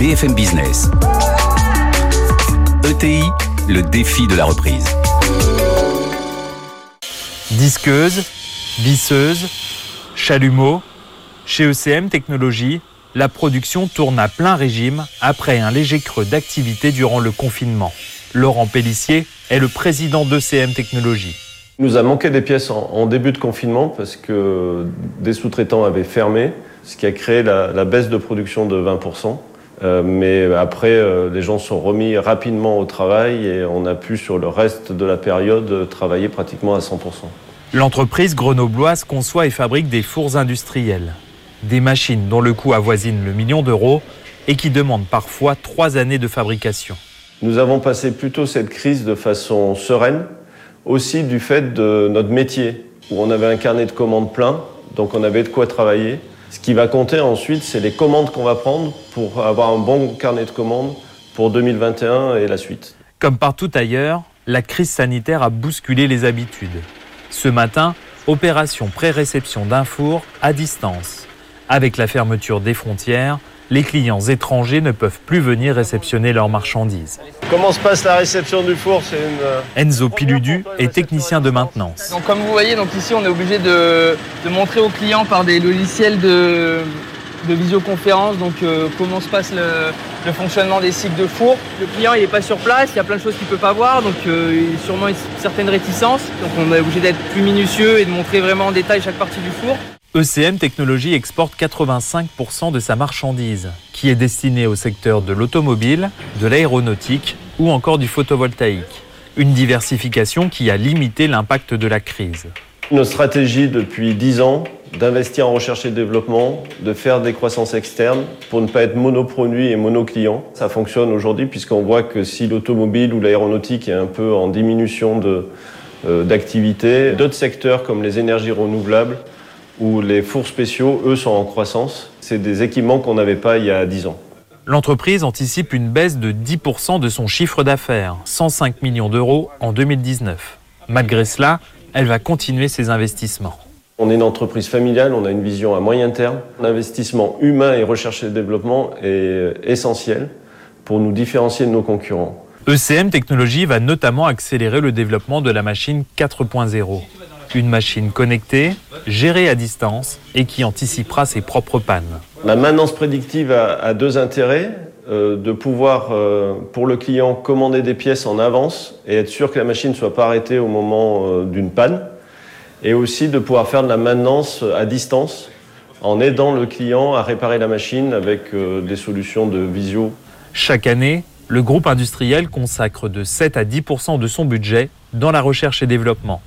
BFM Business. ETI, le défi de la reprise. Disqueuse, visseuse, chalumeau, chez ECM Technologies, la production tourne à plein régime après un léger creux d'activité durant le confinement. Laurent Pellissier est le président d'ECM Technologies. Il nous a manqué des pièces en, début de confinement parce que des sous-traitants avaient fermé, ce qui a créé la, baisse de production de 20%. Euh, mais après, euh, les gens sont remis rapidement au travail et on a pu, sur le reste de la période, travailler pratiquement à 100%. L'entreprise grenobloise conçoit et fabrique des fours industriels. Des machines dont le coût avoisine le million d'euros et qui demandent parfois trois années de fabrication. Nous avons passé plutôt cette crise de façon sereine, aussi du fait de notre métier, où on avait un carnet de commandes plein, donc on avait de quoi travailler. Ce qui va compter ensuite, c'est les commandes qu'on va prendre pour avoir un bon carnet de commandes pour 2021 et la suite. Comme partout ailleurs, la crise sanitaire a bousculé les habitudes. Ce matin, opération pré-réception d'un four à distance. Avec la fermeture des frontières, les clients étrangers ne peuvent plus venir réceptionner leurs marchandises. Comment se passe la réception du four? Euh, Enzo Piludu est technicien de maintenance. Donc, comme vous voyez, donc ici on est obligé de, montrer aux clients par des logiciels de, visioconférence donc, euh, comment se passe le, fonctionnement des cycles de four. Le client il n'est pas sur place, il y a plein de choses qu'il ne peut pas voir, donc euh, il y a sûrement une certaine réticence. Donc on est obligé d'être plus minutieux et de montrer vraiment en détail chaque partie du four. ECM Technologies exporte 85% de sa marchandise, qui est destinée au secteur de l'automobile, de l'aéronautique ou encore du photovoltaïque. Une diversification qui a limité l'impact de la crise. Nos stratégies depuis 10 ans d'investir en recherche et développement, de faire des croissances externes pour ne pas être monoproduit et monoclient. Ça fonctionne aujourd'hui puisqu'on voit que si l'automobile ou l'aéronautique est un peu en diminution euh, d'activité, d'autres secteurs comme les énergies renouvelables où les fours spéciaux, eux, sont en croissance. C'est des équipements qu'on n'avait pas il y a 10 ans. L'entreprise anticipe une baisse de 10% de son chiffre d'affaires, 105 millions d'euros en 2019. Malgré cela, elle va continuer ses investissements. On est une entreprise familiale, on a une vision à moyen terme. L'investissement humain et recherche et développement est essentiel pour nous différencier de nos concurrents. ECM Technologies va notamment accélérer le développement de la machine 4.0 une machine connectée, gérée à distance et qui anticipera ses propres pannes. La maintenance prédictive a, deux intérêts. Euh, de pouvoir, euh, pour le client, commander des pièces en avance et être sûr que la machine ne soit pas arrêtée au moment euh, d'une panne. Et aussi de pouvoir faire de la maintenance à distance en aidant le client à réparer la machine avec des solutions de visio. Chaque année, le groupe industriel consacre de 7 à 10% de son budget dans la recherche et développement.